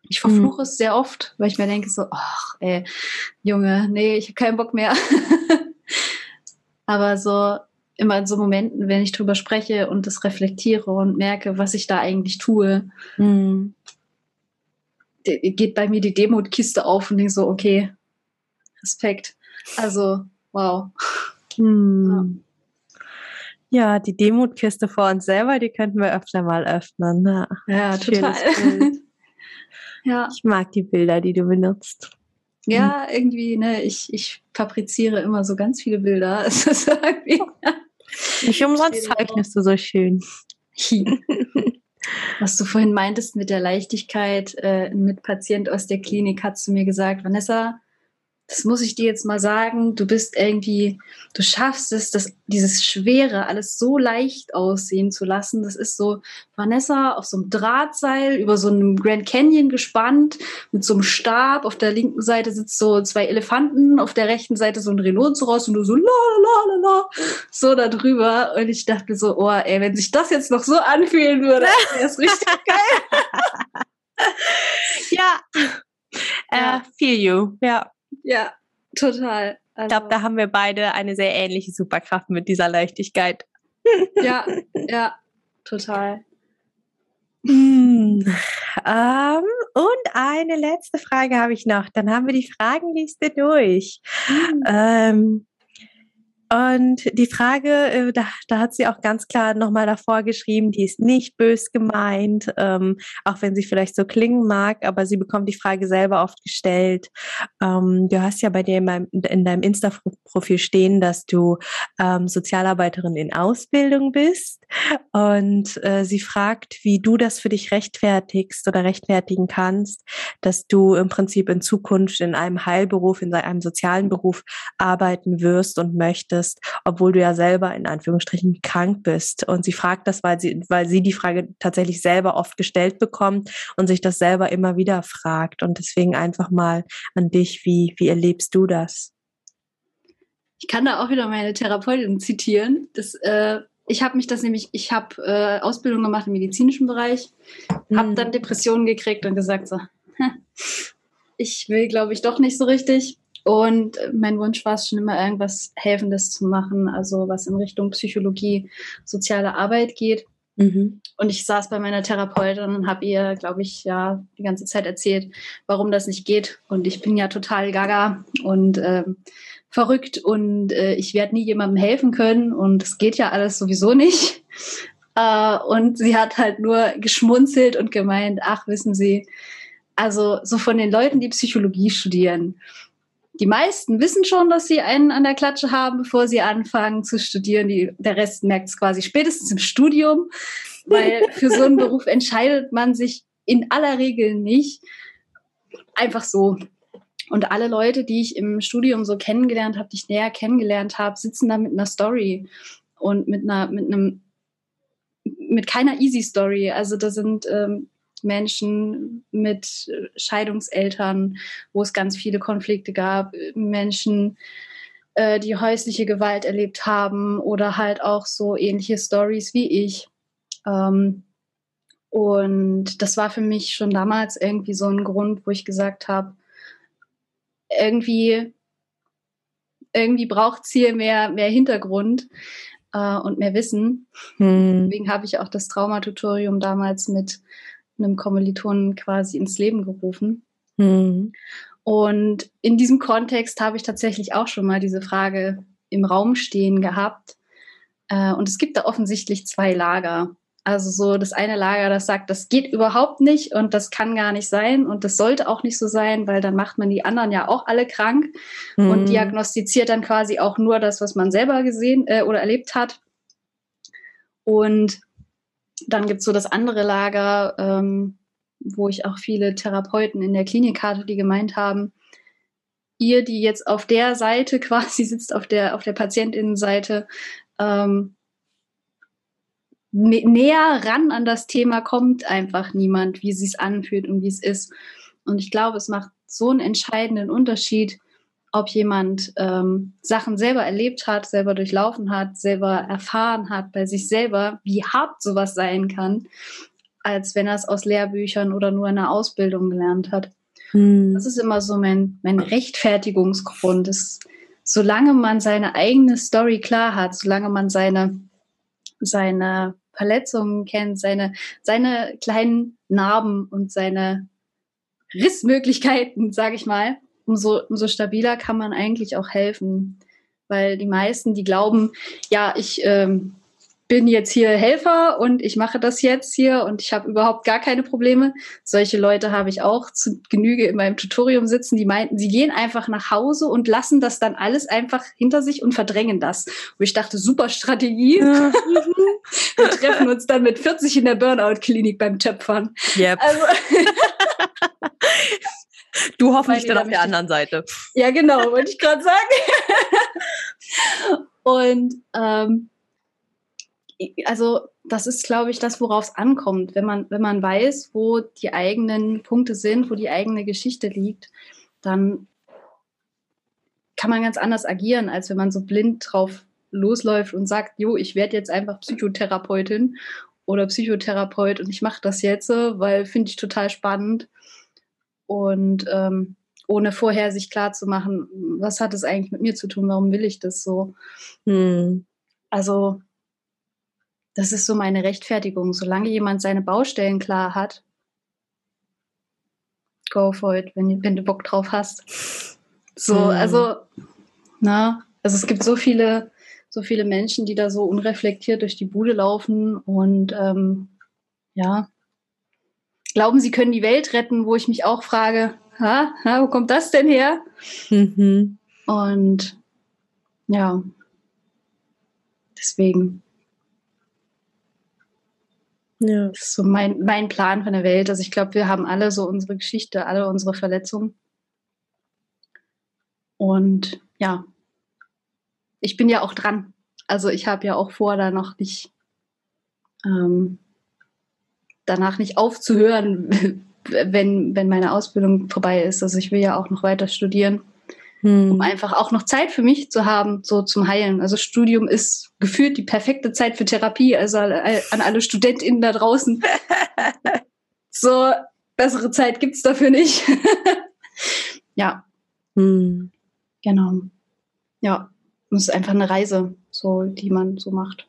Ich verfluche mhm. es sehr oft, weil ich mir denke so, ach, ey, Junge, nee, ich habe keinen Bock mehr. Aber so immer in so Momenten, wenn ich drüber spreche und das reflektiere und merke, was ich da eigentlich tue, mhm. geht bei mir die Demutkiste auf und denke so, okay, Respekt. Also, wow. Mhm. Ja. Ja. die Demutkiste vor uns selber, die könnten wir öfter mal öffnen. Ja, ja total. ja. Ich mag die Bilder, die du benutzt. Ja, irgendwie, ne, ich, ich fabriziere immer so ganz viele Bilder. Es ist irgendwie, nicht umsonst zeichnest du so schön. Was du vorhin meintest mit der Leichtigkeit, äh, mit Patient aus der Klinik, hast du mir gesagt, Vanessa, das muss ich dir jetzt mal sagen, du bist irgendwie, du schaffst es, das, dieses Schwere alles so leicht aussehen zu lassen. Das ist so Vanessa auf so einem Drahtseil über so einem Grand Canyon gespannt mit so einem Stab. Auf der linken Seite sitzt so zwei Elefanten, auf der rechten Seite so ein Rhinoceros und du so la la la la so da drüber. Und ich dachte so, oh, ey, wenn sich das jetzt noch so anfühlen würde, wäre es richtig geil. ja. Uh, feel you, ja. Ja, total. Also, ich glaube, da haben wir beide eine sehr ähnliche Superkraft mit dieser Leichtigkeit. Ja, ja, total. Mm, ähm, und eine letzte Frage habe ich noch. Dann haben wir die Fragenliste durch. Mm. Ähm, und die Frage, äh, da, da hat sie auch ganz klar nochmal davor geschrieben, die ist nicht bös gemeint, ähm, auch wenn sie vielleicht so klingen mag, aber sie bekommt die Frage selber oft gestellt. Ähm, du hast ja bei dir in, meinem, in deinem Insta-Profil stehen, dass du ähm, Sozialarbeiterin in Ausbildung bist. Und äh, sie fragt, wie du das für dich rechtfertigst oder rechtfertigen kannst, dass du im Prinzip in Zukunft in einem Heilberuf, in einem sozialen Beruf arbeiten wirst und möchtest obwohl du ja selber in Anführungsstrichen krank bist. Und sie fragt das, weil sie, weil sie die Frage tatsächlich selber oft gestellt bekommt und sich das selber immer wieder fragt. Und deswegen einfach mal an dich, wie, wie erlebst du das? Ich kann da auch wieder meine Therapeutin zitieren. Das, äh, ich habe mich das nämlich, ich habe äh, Ausbildung gemacht im medizinischen Bereich, mhm. habe dann Depressionen gekriegt und gesagt so, ich will, glaube ich, doch nicht so richtig. Und mein Wunsch war es schon immer, irgendwas Helfendes zu machen, also was in Richtung Psychologie, soziale Arbeit geht. Mhm. Und ich saß bei meiner Therapeutin und habe ihr, glaube ich, ja die ganze Zeit erzählt, warum das nicht geht. Und ich bin ja total gaga und ähm, verrückt und äh, ich werde nie jemandem helfen können und es geht ja alles sowieso nicht. Äh, und sie hat halt nur geschmunzelt und gemeint, ach, wissen Sie, also so von den Leuten, die Psychologie studieren, die meisten wissen schon, dass sie einen an der Klatsche haben, bevor sie anfangen zu studieren. Die, der Rest merkt es quasi spätestens im Studium, weil für so einen Beruf entscheidet man sich in aller Regel nicht einfach so. Und alle Leute, die ich im Studium so kennengelernt habe, die ich näher kennengelernt habe, sitzen da mit einer Story und mit einer, mit einem, mit keiner Easy Story. Also da sind ähm, Menschen mit Scheidungseltern, wo es ganz viele Konflikte gab, Menschen, äh, die häusliche Gewalt erlebt haben oder halt auch so ähnliche Stories wie ich. Ähm, und das war für mich schon damals irgendwie so ein Grund, wo ich gesagt habe, irgendwie, irgendwie braucht es hier mehr, mehr Hintergrund äh, und mehr Wissen. Hm. Deswegen habe ich auch das Traumatutorium damals mit einem Kommilitonen quasi ins Leben gerufen. Mhm. Und in diesem Kontext habe ich tatsächlich auch schon mal diese Frage im Raum stehen gehabt. Äh, und es gibt da offensichtlich zwei Lager. Also so das eine Lager, das sagt, das geht überhaupt nicht und das kann gar nicht sein und das sollte auch nicht so sein, weil dann macht man die anderen ja auch alle krank mhm. und diagnostiziert dann quasi auch nur das, was man selber gesehen äh, oder erlebt hat. Und dann gibt es so das andere Lager, ähm, wo ich auch viele Therapeuten in der Klinik hatte, die gemeint haben, ihr, die jetzt auf der Seite quasi sitzt, auf der, auf der Patientinnenseite, ähm, näher ran an das Thema kommt einfach niemand, wie sie es anfühlt und wie es ist. Und ich glaube, es macht so einen entscheidenden Unterschied, ob jemand ähm, Sachen selber erlebt hat, selber durchlaufen hat, selber erfahren hat bei sich selber, wie hart sowas sein kann, als wenn er es aus Lehrbüchern oder nur in einer Ausbildung gelernt hat. Hm. Das ist immer so mein, mein Rechtfertigungsgrund. Ist, solange man seine eigene Story klar hat, solange man seine, seine Verletzungen kennt, seine, seine kleinen Narben und seine Rissmöglichkeiten, sage ich mal, umso, umso stabiler kann man eigentlich auch helfen. Weil die meisten, die glauben, ja, ich ähm, bin jetzt hier Helfer und ich mache das jetzt hier und ich habe überhaupt gar keine Probleme. Solche Leute habe ich auch zu Genüge in meinem Tutorium sitzen, die meinten, sie gehen einfach nach Hause und lassen das dann alles einfach hinter sich und verdrängen das. Und ich dachte, super Strategie. Ja. Wir treffen uns dann mit 40 in der Burnout-Klinik beim Töpfern. Yep. Also du hoffentlich dann auf der anderen Seite. Ja, genau, wollte ich gerade sagen. und ähm, also das ist, glaube ich, das, worauf es ankommt, wenn man, wenn man weiß, wo die eigenen Punkte sind, wo die eigene Geschichte liegt, dann kann man ganz anders agieren, als wenn man so blind drauf losläuft und sagt, jo, ich werde jetzt einfach Psychotherapeutin oder Psychotherapeut und ich mache das jetzt, weil finde ich total spannend und ähm, ohne vorher sich klar zu machen, was hat es eigentlich mit mir zu tun, warum will ich das so. Hm. Also das ist so meine Rechtfertigung. Solange jemand seine Baustellen klar hat, go for it, wenn, wenn du Bock drauf hast. So, mhm. also, na, also es gibt so viele, so viele Menschen, die da so unreflektiert durch die Bude laufen und ähm, ja, glauben, sie können die Welt retten, wo ich mich auch frage, ha, ha wo kommt das denn her? Mhm. Und ja, deswegen. Ja. Das ist so mein, mein Plan von der Welt. Also ich glaube, wir haben alle so unsere Geschichte, alle unsere Verletzungen. Und ja, ich bin ja auch dran. Also ich habe ja auch vor, da noch nicht ähm, danach nicht aufzuhören, wenn, wenn meine Ausbildung vorbei ist. Also ich will ja auch noch weiter studieren hm. um einfach auch noch Zeit für mich zu haben, so zum Heilen. Also Studium ist gefühlt die perfekte Zeit für Therapie, also an alle StudentInnen da draußen. so, bessere Zeit gibt's dafür nicht. ja. Hm. Genau. Ja. Und es ist einfach eine Reise, so, die man so macht.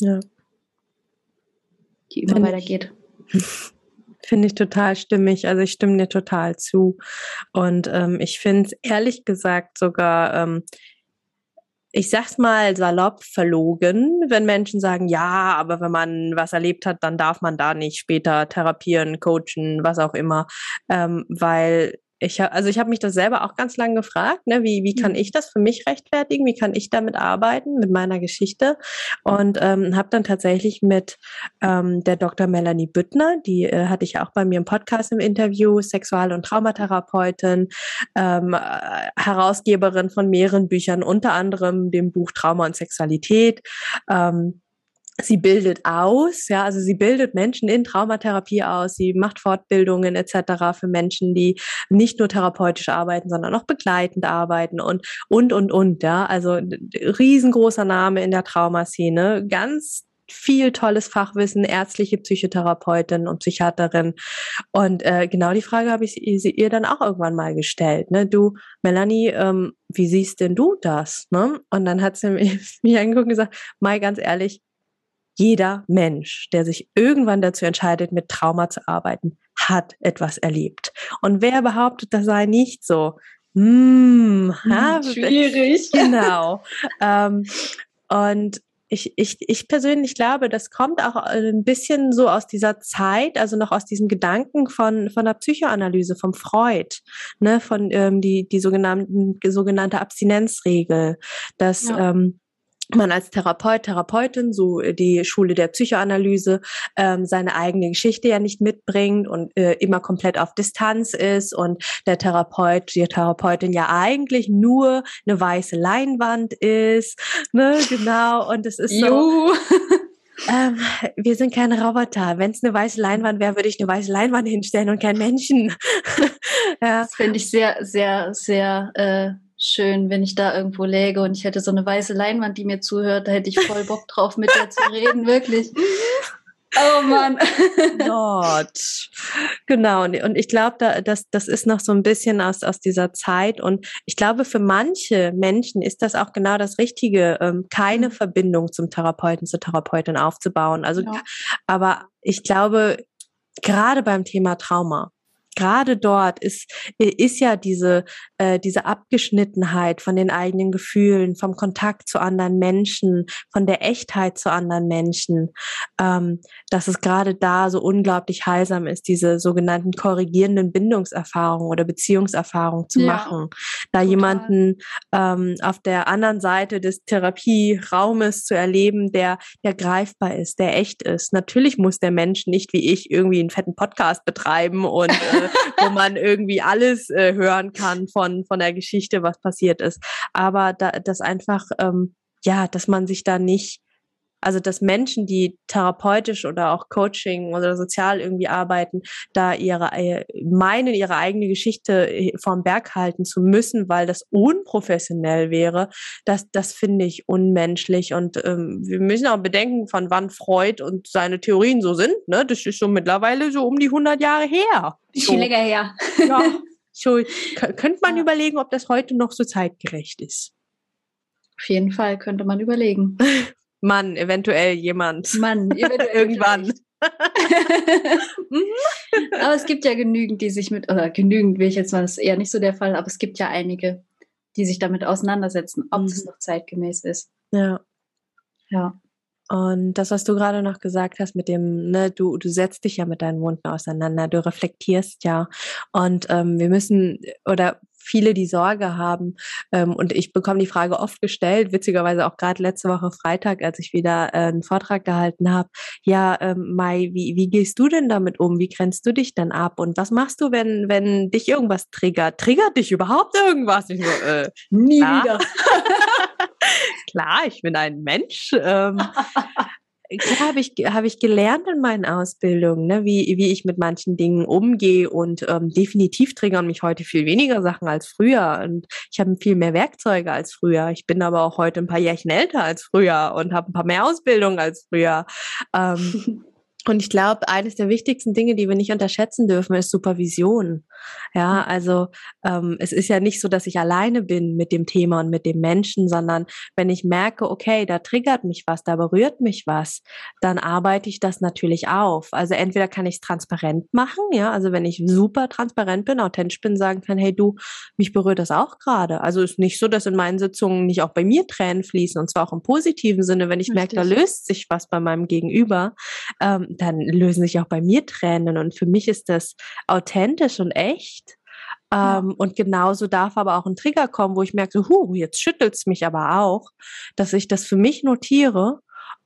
Ja. Die immer weitergeht. Finde ich total stimmig. Also ich stimme dir total zu. Und ähm, ich finde es ehrlich gesagt sogar, ähm, ich sag's mal salopp verlogen, wenn Menschen sagen, ja, aber wenn man was erlebt hat, dann darf man da nicht später therapieren, coachen, was auch immer, ähm, weil ich habe, also ich habe mich das selber auch ganz lange gefragt, ne, wie, wie kann mhm. ich das für mich rechtfertigen? Wie kann ich damit arbeiten mit meiner Geschichte? Und ähm, habe dann tatsächlich mit ähm, der Dr. Melanie Büttner, die äh, hatte ich auch bei mir im Podcast im Interview, Sexual- und Traumatherapeutin, ähm, äh, Herausgeberin von mehreren Büchern, unter anderem dem Buch Trauma und Sexualität. Ähm, Sie bildet aus, ja, also sie bildet Menschen in Traumatherapie aus, sie macht Fortbildungen etc. für Menschen, die nicht nur therapeutisch arbeiten, sondern auch begleitend arbeiten und und und und, ja, also riesengroßer Name in der Traumaszene, ganz viel tolles Fachwissen, ärztliche Psychotherapeutin und Psychiaterin. Und äh, genau die Frage habe ich ihr dann auch irgendwann mal gestellt. Ne? Du, Melanie, ähm, wie siehst denn du das? Ne? Und dann hat sie mich angeguckt und gesagt, Mai, ganz ehrlich, jeder Mensch, der sich irgendwann dazu entscheidet, mit Trauma zu arbeiten, hat etwas erlebt. Und wer behauptet, das sei nicht so? Hm, hm schwierig. Genau. ähm, und ich, ich, ich persönlich glaube, das kommt auch ein bisschen so aus dieser Zeit, also noch aus diesem Gedanken von, von der Psychoanalyse, vom Freud, ne, von ähm, die, die sogenannten, sogenannte Abstinenzregel, dass ja. ähm, man als Therapeut, Therapeutin, so äh, die Schule der Psychoanalyse, ähm, seine eigene Geschichte ja nicht mitbringt und äh, immer komplett auf Distanz ist und der Therapeut, die Therapeutin ja eigentlich nur eine weiße Leinwand ist, ne, genau, und es ist so. Ähm, wir sind keine Roboter. Wenn es eine weiße Leinwand wäre, würde ich eine weiße Leinwand hinstellen und kein Menschen. ja. Das finde ich sehr, sehr, sehr äh, schön, wenn ich da irgendwo läge und ich hätte so eine weiße Leinwand, die mir zuhört, da hätte ich voll Bock drauf, mit der zu reden, wirklich. Oh Mann. Gott. Genau. Und, ich glaube, da, das, das ist noch so ein bisschen aus, aus dieser Zeit. Und ich glaube, für manche Menschen ist das auch genau das Richtige, ähm, keine mhm. Verbindung zum Therapeuten, zur Therapeutin aufzubauen. Also, ja. aber ich glaube, gerade beim Thema Trauma, gerade dort ist, ist ja diese, äh, diese Abgeschnittenheit von den eigenen Gefühlen, vom Kontakt zu anderen Menschen, von der Echtheit zu anderen Menschen, ähm, dass es gerade da so unglaublich heilsam ist, diese sogenannten korrigierenden Bindungserfahrungen oder Beziehungserfahrungen zu ja, machen. Da total. jemanden ähm, auf der anderen Seite des Therapieraumes zu erleben, der, der greifbar ist, der echt ist. Natürlich muss der Mensch nicht wie ich irgendwie einen fetten Podcast betreiben und äh, wo man irgendwie alles äh, hören kann von, von der Geschichte, was passiert ist. Aber da, das einfach, ähm, ja, dass man sich da nicht also dass Menschen, die therapeutisch oder auch Coaching oder sozial irgendwie arbeiten, da ihre äh, meinen, ihre eigene Geschichte äh, vom Berg halten zu müssen, weil das unprofessionell wäre, das, das finde ich unmenschlich. Und ähm, wir müssen auch bedenken, von wann Freud und seine Theorien so sind. Ne? Das ist schon mittlerweile so um die 100 Jahre her. So. Viel länger her. Ja, so könnte man ja. überlegen, ob das heute noch so zeitgerecht ist. Auf jeden Fall könnte man überlegen. Mann, eventuell jemand. Mann, eventuell irgendwann. Mhm. aber es gibt ja genügend, die sich mit, oder genügend will ich jetzt mal, das ist eher nicht so der Fall, aber es gibt ja einige, die sich damit auseinandersetzen, ob es mhm. noch zeitgemäß ist. Ja. Ja. Und das, was du gerade noch gesagt hast mit dem, ne, du, du setzt dich ja mit deinen Wunden auseinander, du reflektierst ja. Und ähm, wir müssen, oder viele die Sorge haben, ähm, und ich bekomme die Frage oft gestellt, witzigerweise auch gerade letzte Woche Freitag, als ich wieder äh, einen Vortrag gehalten habe, ja, ähm, Mai, wie, wie gehst du denn damit um? Wie grenzt du dich denn ab? Und was machst du, wenn, wenn dich irgendwas triggert? Triggert dich überhaupt irgendwas? Ich so, äh, Nie klar. wieder. klar, ich bin ein Mensch. Ähm, klar habe ich, hab ich gelernt in meinen Ausbildungen, ne, wie, wie ich mit manchen Dingen umgehe und ähm, definitiv triggern mich heute viel weniger Sachen als früher und ich habe viel mehr Werkzeuge als früher. Ich bin aber auch heute ein paar Jährchen älter als früher und habe ein paar mehr Ausbildungen als früher. Ähm, Und ich glaube, eines der wichtigsten Dinge, die wir nicht unterschätzen dürfen, ist Supervision. Ja, also ähm, es ist ja nicht so, dass ich alleine bin mit dem Thema und mit dem Menschen, sondern wenn ich merke, okay, da triggert mich was, da berührt mich was, dann arbeite ich das natürlich auf. Also entweder kann ich es transparent machen, ja, also wenn ich super transparent bin, authentisch bin, sagen kann, hey du, mich berührt das auch gerade. Also ist nicht so, dass in meinen Sitzungen nicht auch bei mir Tränen fließen und zwar auch im positiven Sinne, wenn ich merke, da löst sich was bei meinem Gegenüber. Ähm, dann lösen sich auch bei mir Tränen und für mich ist das authentisch und echt. Ja. Ähm, und genauso darf aber auch ein Trigger kommen, wo ich merke, so, huh, jetzt schüttelt's mich aber auch, dass ich das für mich notiere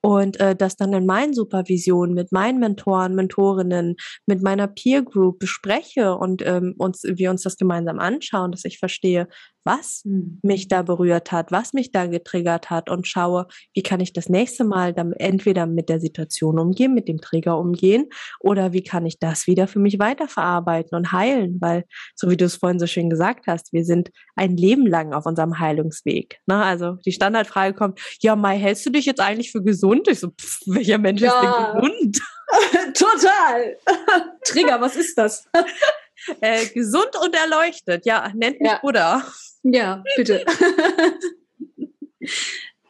und äh, das dann in meinen Supervisionen mit meinen Mentoren, Mentorinnen, mit meiner Peer Group bespreche und ähm, uns, wir uns das gemeinsam anschauen, dass ich verstehe, was mhm. mich da berührt hat, was mich da getriggert hat und schaue, wie kann ich das nächste Mal dann entweder mit der Situation umgehen, mit dem Trigger umgehen oder wie kann ich das wieder für mich weiterverarbeiten und heilen, weil so wie du es vorhin so schön gesagt hast, wir sind ein Leben lang auf unserem Heilungsweg. Ne? Also die Standardfrage kommt, ja, Mai, hältst du dich jetzt eigentlich für gesund? Ich so, pff, welcher Mensch ja. ist denn gesund? Total. Trigger, was ist das? Äh, gesund und erleuchtet. Ja, nennt mich ja. Buddha. Ja, bitte.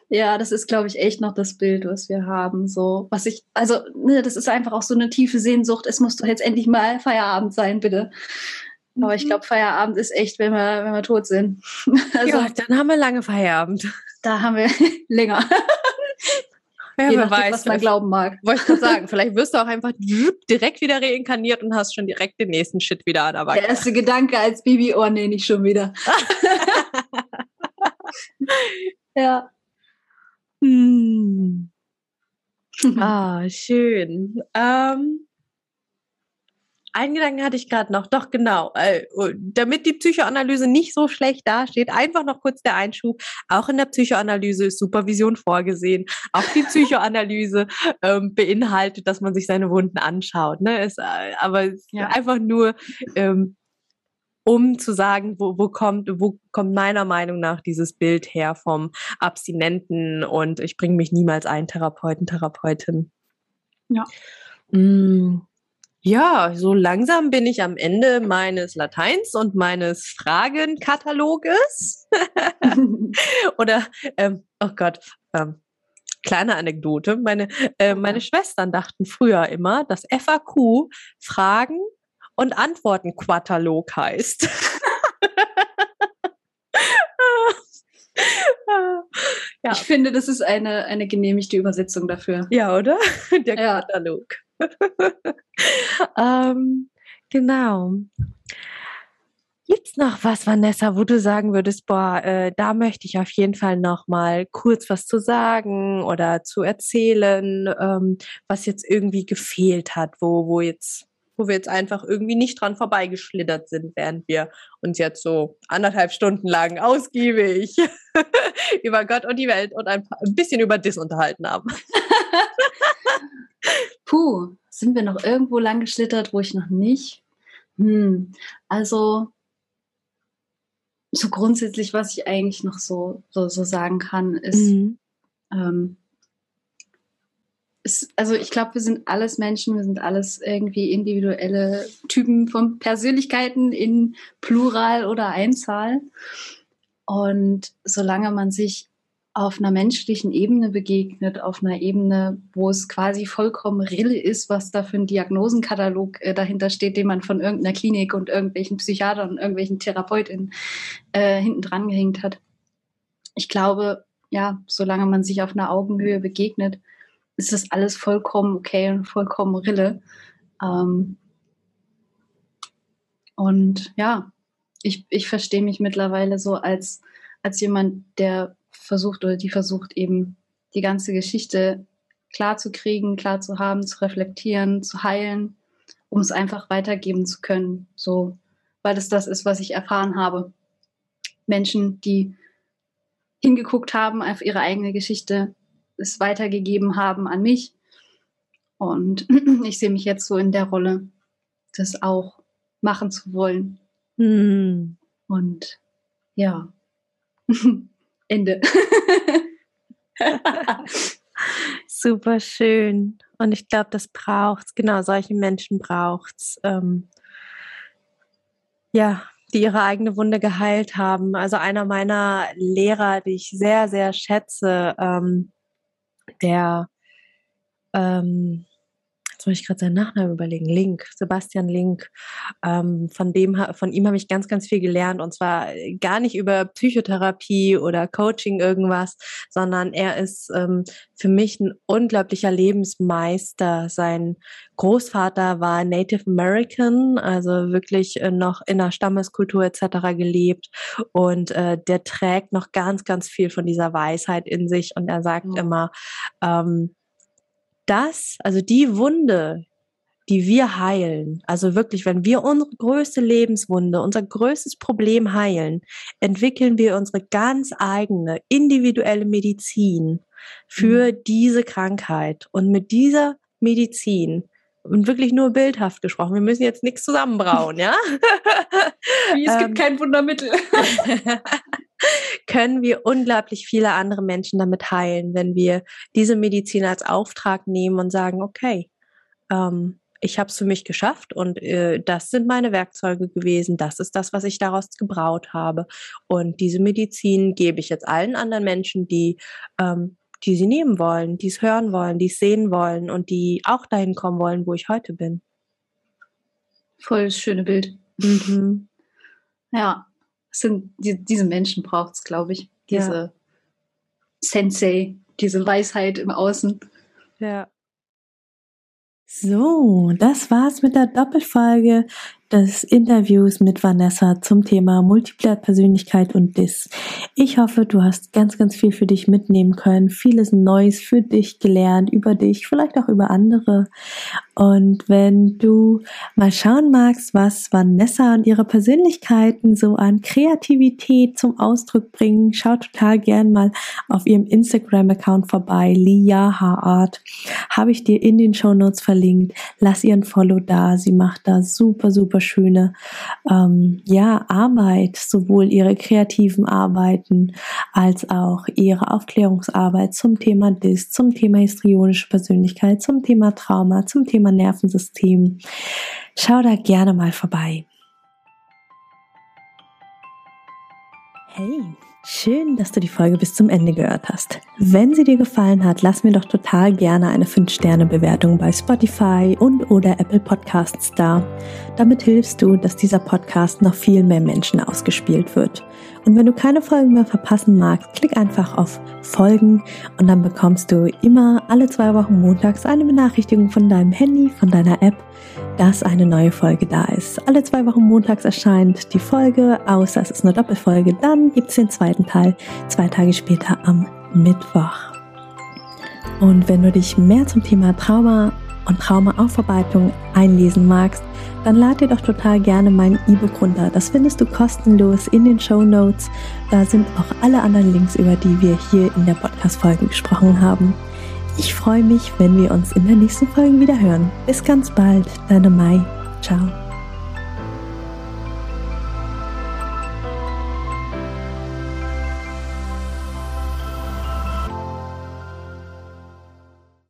Ja, das ist, glaube ich, echt noch das Bild, was wir haben. So, was ich, also, ne, das ist einfach auch so eine tiefe Sehnsucht. Es muss doch jetzt endlich mal Feierabend sein, bitte. Aber ich mhm. glaube, Feierabend ist echt, wenn wir, wenn wir tot sind. Also, ja, dann haben wir lange Feierabend. Da haben wir länger. Ja, wer nachdem, weiß, was man glauben mag. Wollte ich gerade sagen, vielleicht wirst du auch einfach direkt wieder reinkarniert und hast schon direkt den nächsten Shit wieder an der Backe. Der erste Gedanke als Baby, oh nee, nicht schon wieder. ja. Hm. Ah, schön. Ähm, einen Gedanken hatte ich gerade noch, doch genau, äh, damit die Psychoanalyse nicht so schlecht dasteht, einfach noch kurz der Einschub. Auch in der Psychoanalyse ist Supervision vorgesehen. Auch die Psychoanalyse ähm, beinhaltet, dass man sich seine Wunden anschaut. Ne? Ist, äh, aber ja. einfach nur, ähm, um zu sagen, wo, wo kommt, wo kommt meiner Meinung nach dieses Bild her vom Abstinenten und ich bringe mich niemals ein, Therapeuten, Therapeutin. Ja. Mm. Ja, so langsam bin ich am Ende meines Lateins und meines Fragenkataloges. Oder, ähm, oh Gott, ähm, kleine Anekdote. Meine, äh, meine Schwestern dachten früher immer, dass FAQ Fragen und Antworten Katalog heißt. ja. Ich finde, das ist eine, eine genehmigte Übersetzung dafür. Ja, oder? Der ja. Katalog. ähm, genau. Gibt's noch was, Vanessa, wo du sagen würdest, boah, äh, da möchte ich auf jeden Fall noch mal kurz was zu sagen oder zu erzählen, ähm, was jetzt irgendwie gefehlt hat, wo, wo jetzt, wo wir jetzt einfach irgendwie nicht dran vorbeigeschlittert sind, während wir uns jetzt so anderthalb Stunden lang ausgiebig über Gott und die Welt und ein, paar, ein bisschen über Dis unterhalten haben. Puh, sind wir noch irgendwo lang geschlittert, wo ich noch nicht? Hm, also so grundsätzlich, was ich eigentlich noch so, so, so sagen kann, ist, mhm. ähm, ist, also ich glaube, wir sind alles Menschen, wir sind alles irgendwie individuelle Typen von Persönlichkeiten in Plural oder Einzahl. Und solange man sich auf einer menschlichen Ebene begegnet, auf einer Ebene, wo es quasi vollkommen Rille ist, was da für ein Diagnosenkatalog äh, dahinter steht, den man von irgendeiner Klinik und irgendwelchen Psychiatern und irgendwelchen Therapeutinnen äh, hinten dran gehängt hat. Ich glaube, ja, solange man sich auf einer Augenhöhe begegnet, ist das alles vollkommen okay und vollkommen Rille. Ähm und ja, ich, ich verstehe mich mittlerweile so als, als jemand, der versucht oder die versucht eben die ganze Geschichte klar zu kriegen, klar zu haben, zu reflektieren, zu heilen, um es einfach weitergeben zu können. So, weil es das ist, was ich erfahren habe. Menschen, die hingeguckt haben auf ihre eigene Geschichte, es weitergegeben haben an mich. Und ich sehe mich jetzt so in der Rolle, das auch machen zu wollen. Mhm. Und ja. Ende. Super schön. Und ich glaube, das braucht es. Genau, solche Menschen braucht es. Ähm, ja, die ihre eigene Wunde geheilt haben. Also einer meiner Lehrer, die ich sehr, sehr schätze, ähm, der ähm, jetzt muss ich gerade seinen Nachnamen überlegen, Link, Sebastian Link. Ähm, von dem, von ihm habe ich ganz, ganz viel gelernt und zwar gar nicht über Psychotherapie oder Coaching irgendwas, sondern er ist ähm, für mich ein unglaublicher Lebensmeister. Sein Großvater war Native American, also wirklich äh, noch in der Stammeskultur etc. gelebt und äh, der trägt noch ganz, ganz viel von dieser Weisheit in sich und er sagt mhm. immer, ähm, das, also die Wunde, die wir heilen, also wirklich, wenn wir unsere größte Lebenswunde, unser größtes Problem heilen, entwickeln wir unsere ganz eigene individuelle Medizin für mhm. diese Krankheit. Und mit dieser Medizin und wirklich nur bildhaft gesprochen. Wir müssen jetzt nichts zusammenbrauen, ja? Wie, es gibt ähm, kein Wundermittel. können wir unglaublich viele andere Menschen damit heilen, wenn wir diese Medizin als Auftrag nehmen und sagen, okay, ähm, ich habe es für mich geschafft und äh, das sind meine Werkzeuge gewesen. Das ist das, was ich daraus gebraut habe. Und diese Medizin gebe ich jetzt allen anderen Menschen, die, ähm, die sie nehmen wollen, die es hören wollen, die es sehen wollen und die auch dahin kommen wollen, wo ich heute bin. Voll das schöne Bild. Mhm. Ja, sind, die, diese Menschen braucht es, glaube ich. Diese ja. Sensei, diese Weisheit im Außen. Ja. So, das war's mit der Doppelfolge des Interviews mit Vanessa zum Thema Multiple Persönlichkeit und DIS. Ich hoffe, du hast ganz, ganz viel für dich mitnehmen können, vieles Neues für dich gelernt, über dich, vielleicht auch über andere. Und wenn du mal schauen magst, was Vanessa und ihre Persönlichkeiten so an Kreativität zum Ausdruck bringen, schau total gern mal auf ihrem Instagram-Account vorbei, Liaha Art. Habe ich dir in den Show Notes verlinkt. Lass ihren Follow da. Sie macht da super, super schöne ähm, ja, Arbeit, sowohl ihre kreativen Arbeiten als auch ihre Aufklärungsarbeit zum Thema DIS, zum Thema histrionische Persönlichkeit, zum Thema Trauma, zum Thema Nervensystem. Schau da gerne mal vorbei. Hey, Schön, dass du die Folge bis zum Ende gehört hast. Wenn sie dir gefallen hat, lass mir doch total gerne eine 5-Sterne-Bewertung bei Spotify und oder Apple Podcasts da. Damit hilfst du, dass dieser Podcast noch viel mehr Menschen ausgespielt wird. Und wenn du keine Folgen mehr verpassen magst, klick einfach auf Folgen und dann bekommst du immer alle zwei Wochen montags eine Benachrichtigung von deinem Handy, von deiner App dass eine neue Folge da ist. Alle zwei Wochen montags erscheint die Folge, außer es ist eine Doppelfolge. Dann gibt es den zweiten Teil zwei Tage später am Mittwoch. Und wenn du dich mehr zum Thema Trauma und Traumaaufarbeitung einlesen magst, dann lad dir doch total gerne mein E-Book runter. Das findest du kostenlos in den Show Notes. Da sind auch alle anderen Links, über die wir hier in der Podcast-Folge gesprochen haben. Ich freue mich, wenn wir uns in der nächsten Folge wieder hören. Bis ganz bald, deine Mai. Ciao.